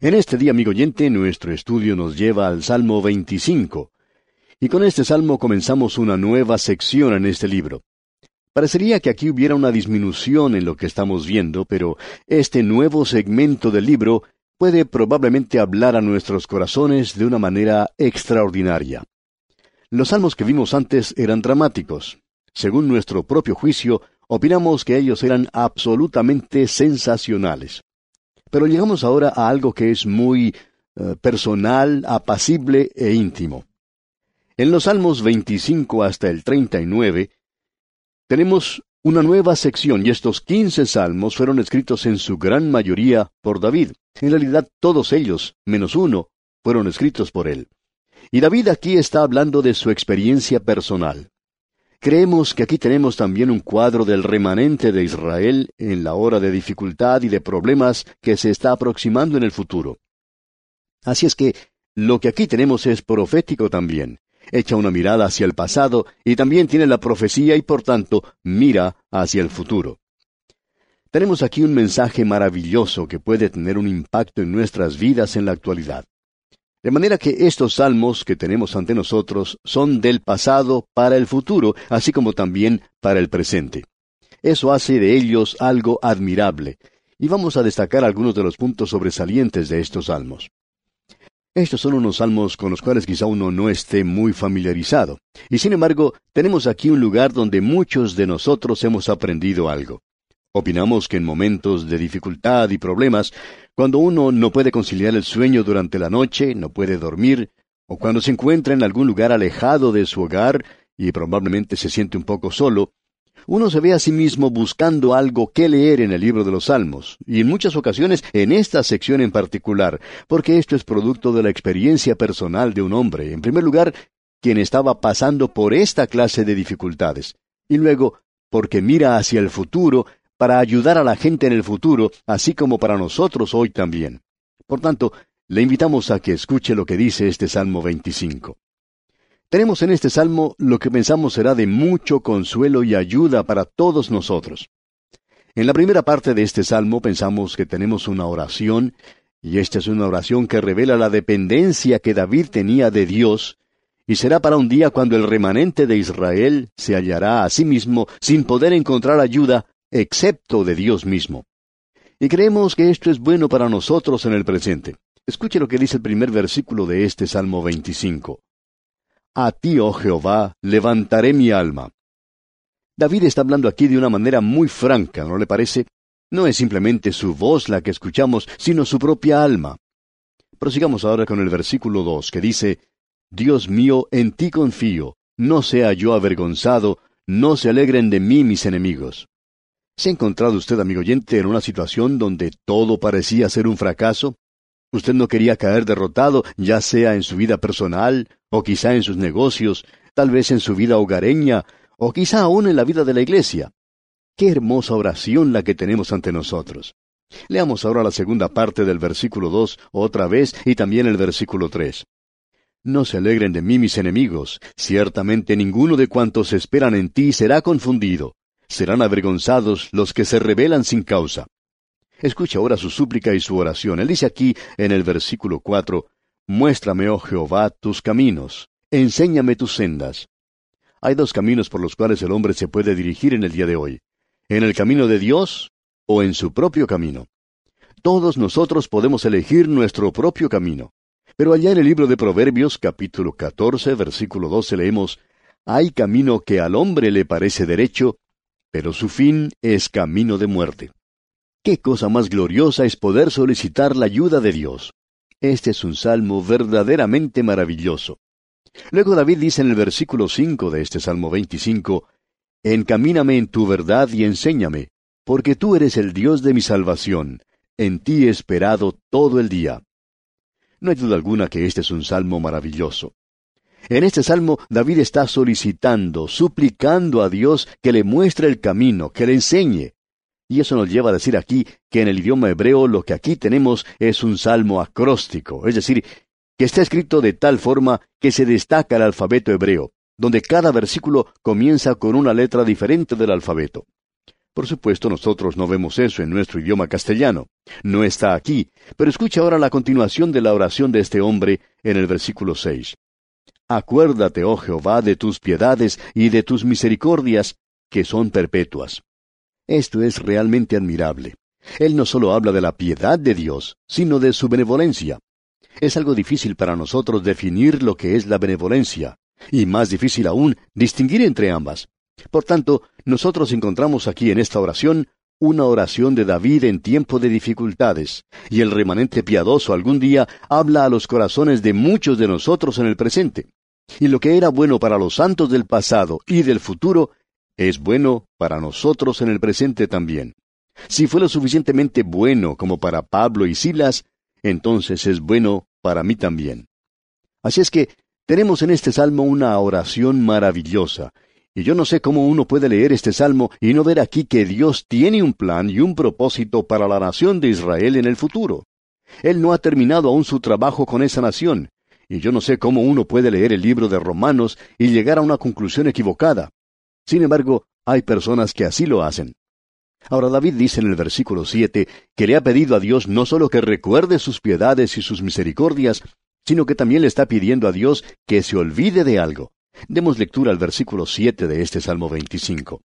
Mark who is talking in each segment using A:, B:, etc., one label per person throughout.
A: En este día, amigo oyente, nuestro estudio nos lleva al Salmo 25. Y con este salmo comenzamos una nueva sección en este libro. Parecería que aquí hubiera una disminución en lo que estamos viendo, pero este nuevo segmento del libro puede probablemente hablar a nuestros corazones de una manera extraordinaria. Los salmos que vimos antes eran dramáticos. Según nuestro propio juicio, opinamos que ellos eran absolutamente sensacionales. Pero llegamos ahora a algo que es muy eh, personal, apacible e íntimo. En los Salmos 25 hasta el 39 tenemos una nueva sección y estos 15 salmos fueron escritos en su gran mayoría por David. En realidad todos ellos, menos uno, fueron escritos por él. Y David aquí está hablando de su experiencia personal. Creemos que aquí tenemos también un cuadro del remanente de Israel en la hora de dificultad y de problemas que se está aproximando en el futuro. Así es que lo que aquí tenemos es profético también. Echa una mirada hacia el pasado y también tiene la profecía y por tanto mira hacia el futuro. Tenemos aquí un mensaje maravilloso que puede tener un impacto en nuestras vidas en la actualidad. De manera que estos salmos que tenemos ante nosotros son del pasado para el futuro, así como también para el presente. Eso hace de ellos algo admirable, y vamos a destacar algunos de los puntos sobresalientes de estos salmos. Estos son unos salmos con los cuales quizá uno no esté muy familiarizado, y sin embargo tenemos aquí un lugar donde muchos de nosotros hemos aprendido algo. Opinamos que en momentos de dificultad y problemas cuando uno no puede conciliar el sueño durante la noche, no puede dormir, o cuando se encuentra en algún lugar alejado de su hogar y probablemente se siente un poco solo, uno se ve a sí mismo buscando algo que leer en el libro de los Salmos, y en muchas ocasiones en esta sección en particular, porque esto es producto de la experiencia personal de un hombre, en primer lugar, quien estaba pasando por esta clase de dificultades, y luego, porque mira hacia el futuro para ayudar a la gente en el futuro, así como para nosotros hoy también. Por tanto, le invitamos a que escuche lo que dice este Salmo 25. Tenemos en este Salmo lo que pensamos será de mucho consuelo y ayuda para todos nosotros. En la primera parte de este Salmo pensamos que tenemos una oración, y esta es una oración que revela la dependencia que David tenía de Dios, y será para un día cuando el remanente de Israel se hallará a sí mismo sin poder encontrar ayuda excepto de Dios mismo. Y creemos que esto es bueno para nosotros en el presente. Escuche lo que dice el primer versículo de este Salmo 25. A ti, oh Jehová, levantaré mi alma. David está hablando aquí de una manera muy franca, ¿no le parece? No es simplemente su voz la que escuchamos, sino su propia alma. Prosigamos ahora con el versículo 2, que dice, Dios mío, en ti confío, no sea yo avergonzado, no se alegren de mí mis enemigos. ¿Se ha encontrado usted, amigo oyente, en una situación donde todo parecía ser un fracaso? Usted no quería caer derrotado, ya sea en su vida personal, o quizá en sus negocios, tal vez en su vida hogareña, o quizá aún en la vida de la iglesia. Qué hermosa oración la que tenemos ante nosotros. Leamos ahora la segunda parte del versículo dos otra vez y también el versículo tres. No se alegren de mí mis enemigos, ciertamente ninguno de cuantos esperan en ti será confundido serán avergonzados los que se rebelan sin causa. Escucha ahora su súplica y su oración. Él dice aquí en el versículo cuatro, Muéstrame, oh Jehová, tus caminos, enséñame tus sendas. Hay dos caminos por los cuales el hombre se puede dirigir en el día de hoy, en el camino de Dios o en su propio camino. Todos nosotros podemos elegir nuestro propio camino. Pero allá en el libro de Proverbios capítulo 14 versículo 12 leemos, Hay camino que al hombre le parece derecho, pero su fin es camino de muerte. Qué cosa más gloriosa es poder solicitar la ayuda de Dios. Este es un salmo verdaderamente maravilloso. Luego David dice en el versículo 5 de este Salmo 25, Encamíname en tu verdad y enséñame, porque tú eres el Dios de mi salvación, en ti he esperado todo el día. No hay duda alguna que este es un salmo maravilloso. En este salmo David está solicitando, suplicando a Dios que le muestre el camino, que le enseñe. Y eso nos lleva a decir aquí que en el idioma hebreo lo que aquí tenemos es un salmo acróstico, es decir, que está escrito de tal forma que se destaca el alfabeto hebreo, donde cada versículo comienza con una letra diferente del alfabeto. Por supuesto, nosotros no vemos eso en nuestro idioma castellano. No está aquí, pero escucha ahora la continuación de la oración de este hombre en el versículo 6. Acuérdate, oh Jehová, de tus piedades y de tus misericordias, que son perpetuas. Esto es realmente admirable. Él no solo habla de la piedad de Dios, sino de su benevolencia. Es algo difícil para nosotros definir lo que es la benevolencia, y más difícil aún distinguir entre ambas. Por tanto, nosotros encontramos aquí en esta oración una oración de David en tiempo de dificultades, y el remanente piadoso algún día habla a los corazones de muchos de nosotros en el presente. Y lo que era bueno para los santos del pasado y del futuro, es bueno para nosotros en el presente también. Si fue lo suficientemente bueno como para Pablo y Silas, entonces es bueno para mí también. Así es que tenemos en este salmo una oración maravillosa, y yo no sé cómo uno puede leer este salmo y no ver aquí que Dios tiene un plan y un propósito para la nación de Israel en el futuro. Él no ha terminado aún su trabajo con esa nación, y yo no sé cómo uno puede leer el libro de Romanos y llegar a una conclusión equivocada. Sin embargo, hay personas que así lo hacen. Ahora David dice en el versículo siete que le ha pedido a Dios no solo que recuerde sus piedades y sus misericordias, sino que también le está pidiendo a Dios que se olvide de algo. Demos lectura al versículo siete de este Salmo 25.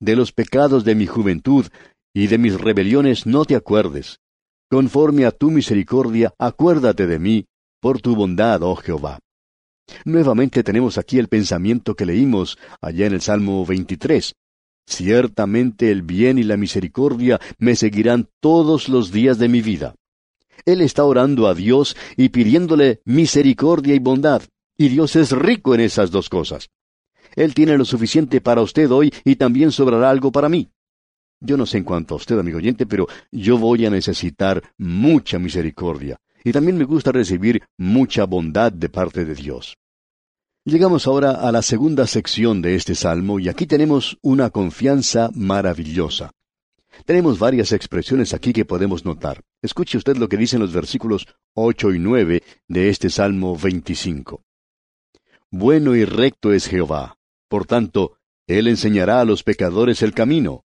A: De los pecados de mi juventud y de mis rebeliones no te acuerdes. Conforme a tu misericordia, acuérdate de mí, por tu bondad, oh Jehová. Nuevamente tenemos aquí el pensamiento que leímos allá en el Salmo 23. Ciertamente el bien y la misericordia me seguirán todos los días de mi vida. Él está orando a Dios y pidiéndole misericordia y bondad, y Dios es rico en esas dos cosas. Él tiene lo suficiente para usted hoy y también sobrará algo para mí. Yo no sé en cuanto a usted, amigo oyente, pero yo voy a necesitar mucha misericordia, y también me gusta recibir mucha bondad de parte de Dios. Llegamos ahora a la segunda sección de este salmo y aquí tenemos una confianza maravillosa. Tenemos varias expresiones aquí que podemos notar. Escuche usted lo que dicen los versículos 8 y 9 de este Salmo 25. Bueno y recto es Jehová, por tanto, Él enseñará a los pecadores el camino,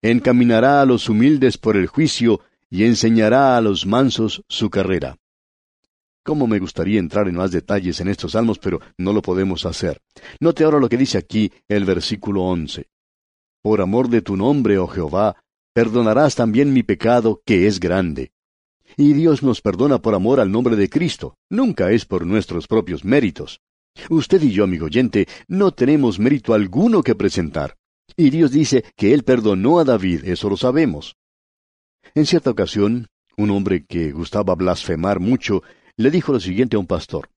A: encaminará a los humildes por el juicio y enseñará a los mansos su carrera. Cómo me gustaría entrar en más detalles en estos salmos, pero no lo podemos hacer. Note ahora lo que dice aquí el versículo once. Por amor de tu nombre, oh Jehová, perdonarás también mi pecado, que es grande. Y Dios nos perdona por amor al nombre de Cristo, nunca es por nuestros propios méritos. Usted y yo, amigo oyente, no tenemos mérito alguno que presentar. Y Dios dice que Él perdonó a David, eso lo sabemos. En cierta ocasión, un hombre que gustaba blasfemar mucho le dijo lo siguiente a un pastor.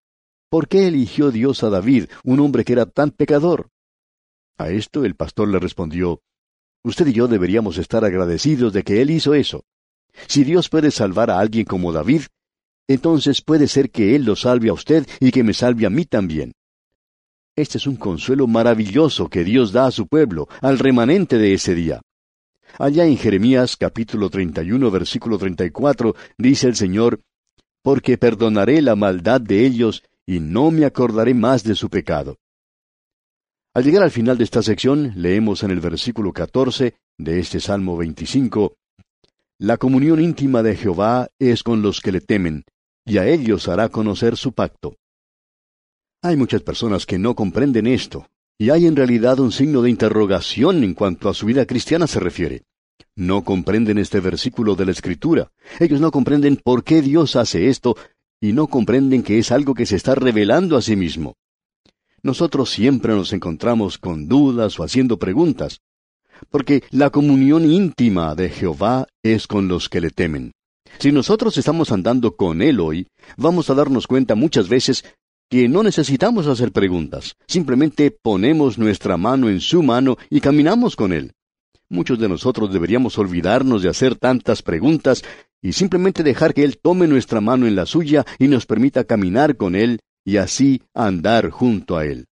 A: ¿Por qué eligió Dios a David, un hombre que era tan pecador? A esto el pastor le respondió, Usted y yo deberíamos estar agradecidos de que Él hizo eso. Si Dios puede salvar a alguien como David, entonces puede ser que Él lo salve a usted y que me salve a mí también. Este es un consuelo maravilloso que Dios da a su pueblo, al remanente de ese día. Allá en Jeremías capítulo 31 versículo 34 dice el Señor, porque perdonaré la maldad de ellos y no me acordaré más de su pecado. Al llegar al final de esta sección, leemos en el versículo 14 de este Salmo 25, La comunión íntima de Jehová es con los que le temen, y a ellos hará conocer su pacto. Hay muchas personas que no comprenden esto, y hay en realidad un signo de interrogación en cuanto a su vida cristiana se refiere. No comprenden este versículo de la Escritura. Ellos no comprenden por qué Dios hace esto y no comprenden que es algo que se está revelando a sí mismo. Nosotros siempre nos encontramos con dudas o haciendo preguntas, porque la comunión íntima de Jehová es con los que le temen. Si nosotros estamos andando con Él hoy, vamos a darnos cuenta muchas veces que no necesitamos hacer preguntas, simplemente ponemos nuestra mano en su mano y caminamos con Él. Muchos de nosotros deberíamos olvidarnos de hacer tantas preguntas y simplemente dejar que Él tome nuestra mano en la suya y nos permita caminar con Él y así andar junto a Él.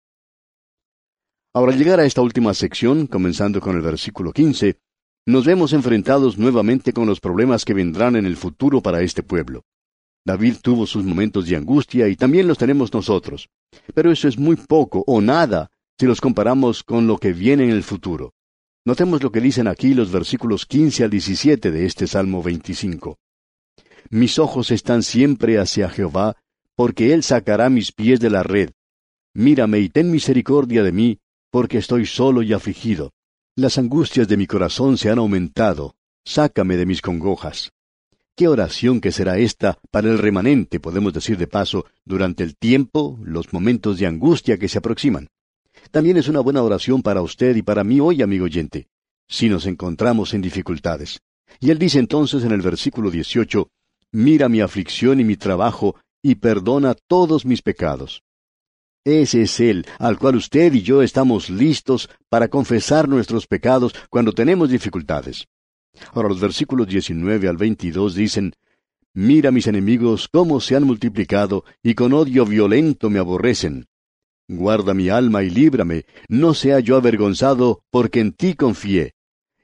A: Ahora, al llegar a esta última sección, comenzando con el versículo 15, nos vemos enfrentados nuevamente con los problemas que vendrán en el futuro para este pueblo. David tuvo sus momentos de angustia y también los tenemos nosotros. Pero eso es muy poco o nada si los comparamos con lo que viene en el futuro. Notemos lo que dicen aquí los versículos 15 al 17 de este Salmo 25. Mis ojos están siempre hacia Jehová, porque Él sacará mis pies de la red. Mírame y ten misericordia de mí, porque estoy solo y afligido. Las angustias de mi corazón se han aumentado. Sácame de mis congojas. ¿Qué oración que será esta para el remanente, podemos decir de paso, durante el tiempo, los momentos de angustia que se aproximan? También es una buena oración para usted y para mí hoy, amigo oyente, si nos encontramos en dificultades. Y él dice entonces en el versículo 18, Mira mi aflicción y mi trabajo, y perdona todos mis pecados. Ese es Él, al cual usted y yo estamos listos para confesar nuestros pecados cuando tenemos dificultades. Ahora los versículos 19 al 22 dicen, Mira mis enemigos cómo se han multiplicado, y con odio violento me aborrecen. Guarda mi alma y líbrame, no sea yo avergonzado, porque en ti confié.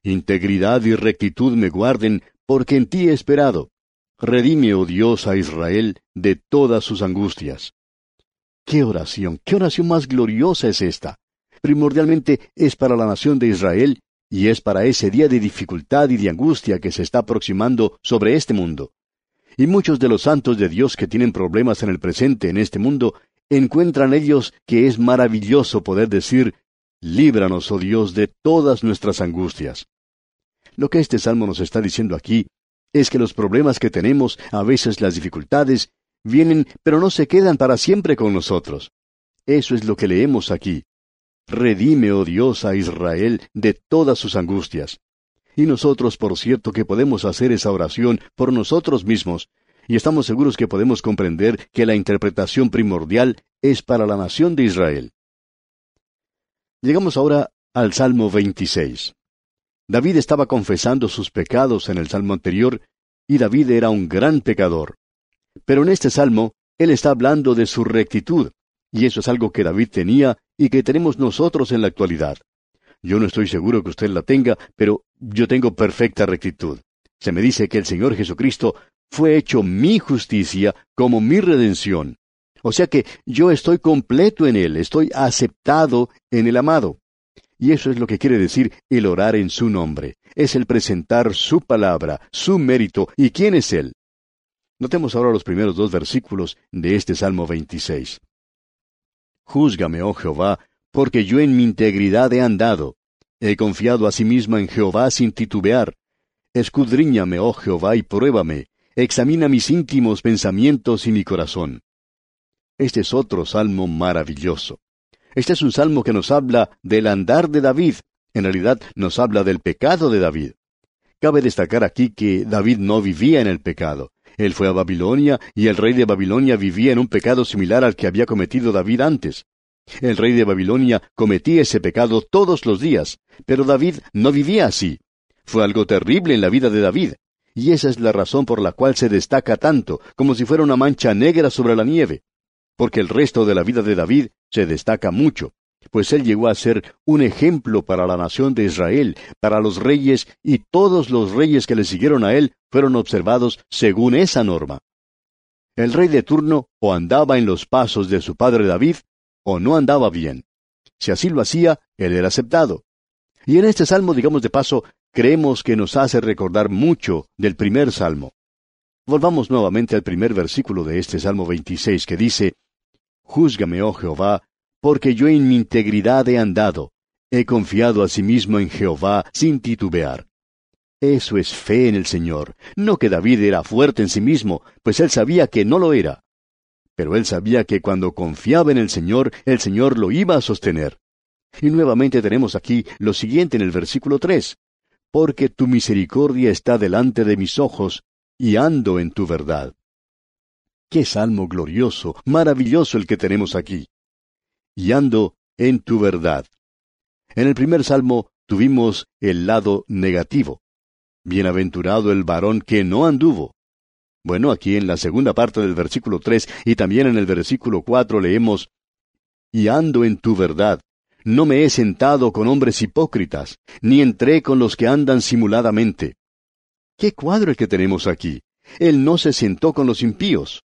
A: Integridad y rectitud me guarden, porque en ti he esperado. Redime, oh Dios, a Israel de todas sus angustias. ¡Qué oración! ¡Qué oración más gloriosa es esta! Primordialmente es para la nación de Israel y es para ese día de dificultad y de angustia que se está aproximando sobre este mundo. Y muchos de los santos de Dios que tienen problemas en el presente en este mundo encuentran ellos que es maravilloso poder decir, Líbranos, oh Dios, de todas nuestras angustias. Lo que este salmo nos está diciendo aquí es que los problemas que tenemos, a veces las dificultades, vienen pero no se quedan para siempre con nosotros. Eso es lo que leemos aquí. Redime, oh Dios, a Israel de todas sus angustias. Y nosotros, por cierto, que podemos hacer esa oración por nosotros mismos, y estamos seguros que podemos comprender que la interpretación primordial es para la nación de Israel. Llegamos ahora al Salmo 26. David estaba confesando sus pecados en el Salmo anterior, y David era un gran pecador. Pero en este Salmo, él está hablando de su rectitud, y eso es algo que David tenía y que tenemos nosotros en la actualidad. Yo no estoy seguro que usted la tenga, pero yo tengo perfecta rectitud. Se me dice que el Señor Jesucristo fue hecho mi justicia como mi redención. O sea que yo estoy completo en Él, estoy aceptado en el amado. Y eso es lo que quiere decir el orar en su nombre. Es el presentar su palabra, su mérito y quién es Él. Notemos ahora los primeros dos versículos de este Salmo 26. Júzgame, oh Jehová, porque yo en mi integridad he andado. He confiado asimismo en Jehová sin titubear. Escudriñame, oh Jehová, y pruébame, examina mis íntimos pensamientos y mi corazón. Este es otro salmo maravilloso. Este es un salmo que nos habla del andar de David, en realidad nos habla del pecado de David. Cabe destacar aquí que David no vivía en el pecado. Él fue a Babilonia y el rey de Babilonia vivía en un pecado similar al que había cometido David antes. El rey de Babilonia cometía ese pecado todos los días, pero David no vivía así. Fue algo terrible en la vida de David, y esa es la razón por la cual se destaca tanto, como si fuera una mancha negra sobre la nieve, porque el resto de la vida de David se destaca mucho, pues él llegó a ser un ejemplo para la nación de Israel, para los reyes, y todos los reyes que le siguieron a él fueron observados según esa norma. El rey de turno o andaba en los pasos de su padre David, o no andaba bien. Si así lo hacía, él era aceptado. Y en este salmo, digamos de paso, creemos que nos hace recordar mucho del primer salmo. Volvamos nuevamente al primer versículo de este Salmo 26 que dice, Júzgame, oh Jehová, porque yo en mi integridad he andado. He confiado asimismo en Jehová sin titubear. Eso es fe en el Señor. No que David era fuerte en sí mismo, pues él sabía que no lo era. Pero él sabía que cuando confiaba en el Señor, el Señor lo iba a sostener. Y nuevamente tenemos aquí lo siguiente en el versículo tres porque tu misericordia está delante de mis ojos, y ando en tu verdad. Qué salmo glorioso, maravilloso el que tenemos aquí. Y ando en tu verdad. En el primer salmo tuvimos el lado negativo. Bienaventurado el varón que no anduvo. Bueno, aquí en la segunda parte del versículo tres y también en el versículo cuatro leemos, Y ando en tu verdad. No me he sentado con hombres hipócritas, ni entré con los que andan simuladamente. ¿Qué cuadro el que tenemos aquí? Él no se sentó con los impíos.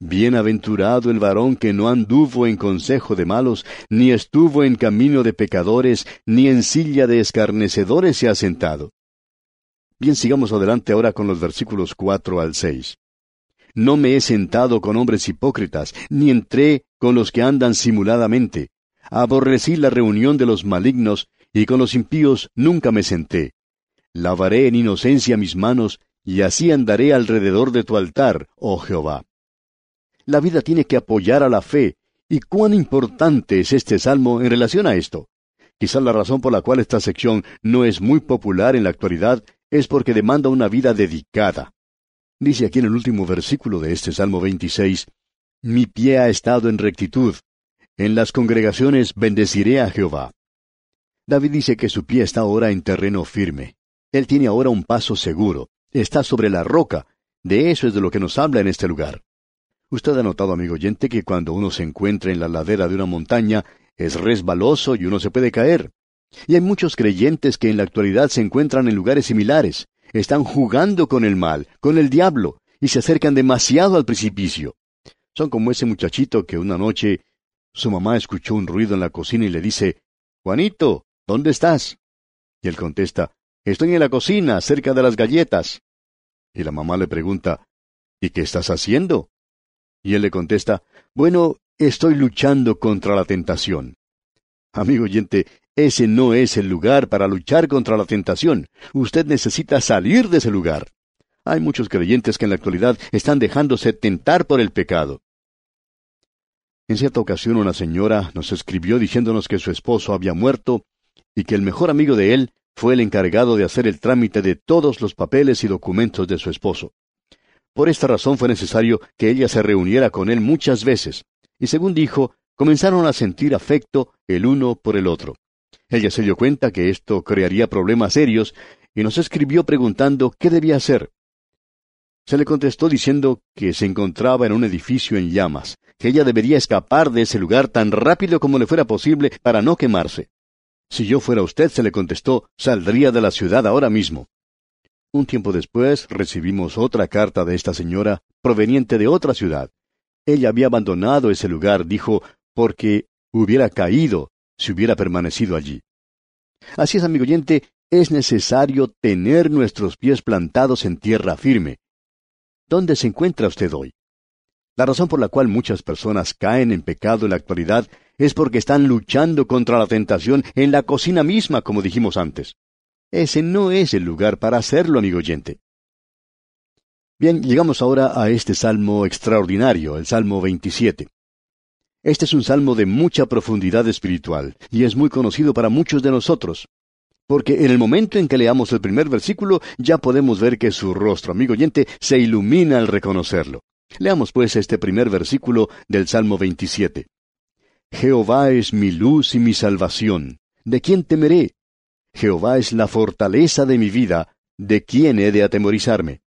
A: Bienaventurado el varón que no anduvo en consejo de malos, ni estuvo en camino de pecadores, ni en silla de escarnecedores se ha sentado. Bien, sigamos adelante ahora con los versículos cuatro al seis. No me he sentado con hombres hipócritas, ni entré con los que andan simuladamente. Aborrecí la reunión de los malignos, y con los impíos nunca me senté. Lavaré en inocencia mis manos, y así andaré alrededor de tu altar, oh Jehová. La vida tiene que apoyar a la fe, y cuán importante es este salmo en relación a esto. Quizá la razón por la cual esta sección no es muy popular en la actualidad es porque demanda una vida dedicada. Dice aquí en el último versículo de este Salmo 26, Mi pie ha estado en rectitud, en las congregaciones bendeciré a Jehová. David dice que su pie está ahora en terreno firme. Él tiene ahora un paso seguro, está sobre la roca. De eso es de lo que nos habla en este lugar. Usted ha notado, amigo oyente, que cuando uno se encuentra en la ladera de una montaña, es resbaloso y uno se puede caer. Y hay muchos creyentes que en la actualidad se encuentran en lugares similares. Están jugando con el mal, con el diablo, y se acercan demasiado al precipicio. Son como ese muchachito que una noche su mamá escuchó un ruido en la cocina y le dice, Juanito, ¿dónde estás? Y él contesta, Estoy en la cocina, cerca de las galletas. Y la mamá le pregunta, ¿Y qué estás haciendo? Y él le contesta, Bueno, estoy luchando contra la tentación. Amigo oyente, ese no es el lugar para luchar contra la tentación. Usted necesita salir de ese lugar. Hay muchos creyentes que en la actualidad están dejándose tentar por el pecado. En cierta ocasión una señora nos escribió diciéndonos que su esposo había muerto y que el mejor amigo de él fue el encargado de hacer el trámite de todos los papeles y documentos de su esposo. Por esta razón fue necesario que ella se reuniera con él muchas veces, y según dijo, comenzaron a sentir afecto el uno por el otro. Ella se dio cuenta que esto crearía problemas serios y nos escribió preguntando qué debía hacer. Se le contestó diciendo que se encontraba en un edificio en llamas, que ella debería escapar de ese lugar tan rápido como le fuera posible para no quemarse. Si yo fuera usted, se le contestó, saldría de la ciudad ahora mismo. Un tiempo después recibimos otra carta de esta señora, proveniente de otra ciudad. Ella había abandonado ese lugar, dijo, porque hubiera caído si hubiera permanecido allí. Así es, amigo oyente, es necesario tener nuestros pies plantados en tierra firme. ¿Dónde se encuentra usted hoy? La razón por la cual muchas personas caen en pecado en la actualidad es porque están luchando contra la tentación en la cocina misma, como dijimos antes. Ese no es el lugar para hacerlo, amigo oyente. Bien, llegamos ahora a este salmo extraordinario, el Salmo 27. Este es un salmo de mucha profundidad espiritual y es muy conocido para muchos de nosotros. Porque en el momento en que leamos el primer versículo ya podemos ver que su rostro, amigo oyente, se ilumina al reconocerlo. Leamos pues este primer versículo del Salmo 27. Jehová es mi luz y mi salvación. ¿De quién temeré? Jehová es la fortaleza de mi vida. ¿De quién he de atemorizarme?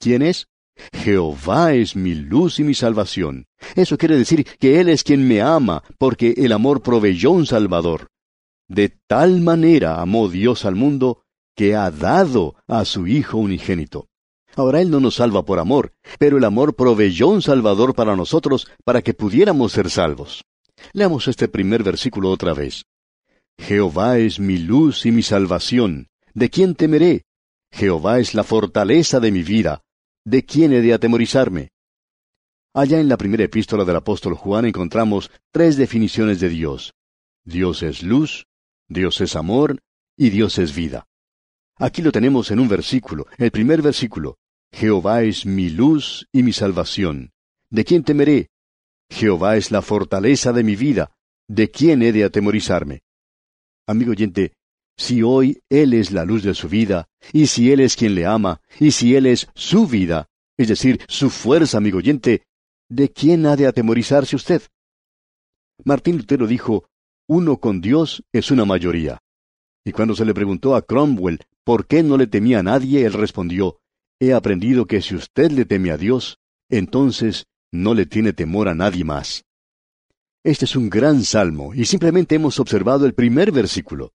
A: ¿Quién es? Jehová es mi luz y mi salvación. Eso quiere decir que Él es quien me ama, porque el amor proveyó un Salvador. De tal manera amó Dios al mundo, que ha dado a su Hijo unigénito. Ahora Él no nos salva por amor, pero el amor proveyó un Salvador para nosotros para que pudiéramos ser salvos. Leamos este primer versículo otra vez. Jehová es mi luz y mi salvación. ¿De quién temeré? Jehová es la fortaleza de mi vida. ¿De quién he de atemorizarme? Allá en la primera epístola del apóstol Juan encontramos tres definiciones de Dios. Dios es luz, Dios es amor y Dios es vida. Aquí lo tenemos en un versículo, el primer versículo. Jehová es mi luz y mi salvación. ¿De quién temeré? Jehová es la fortaleza de mi vida. ¿De quién he de atemorizarme? Amigo oyente, si hoy Él es la luz de su vida, y si Él es quien le ama, y si Él es su vida, es decir, su fuerza, amigo oyente, ¿de quién ha de atemorizarse usted? Martín Lutero dijo, uno con Dios es una mayoría. Y cuando se le preguntó a Cromwell por qué no le temía a nadie, él respondió, he aprendido que si usted le teme a Dios, entonces no le tiene temor a nadie más. Este es un gran salmo, y simplemente hemos observado el primer versículo.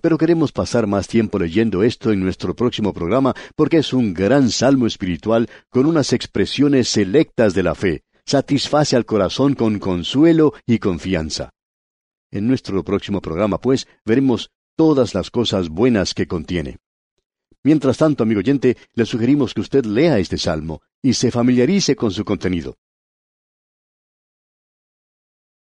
A: Pero queremos pasar más tiempo leyendo esto en nuestro próximo programa porque es un gran salmo espiritual con unas expresiones selectas de la fe, satisface al corazón con consuelo y confianza. En nuestro próximo programa, pues, veremos todas las cosas buenas que contiene. Mientras tanto, amigo oyente, le sugerimos que usted lea este salmo y se familiarice con su contenido.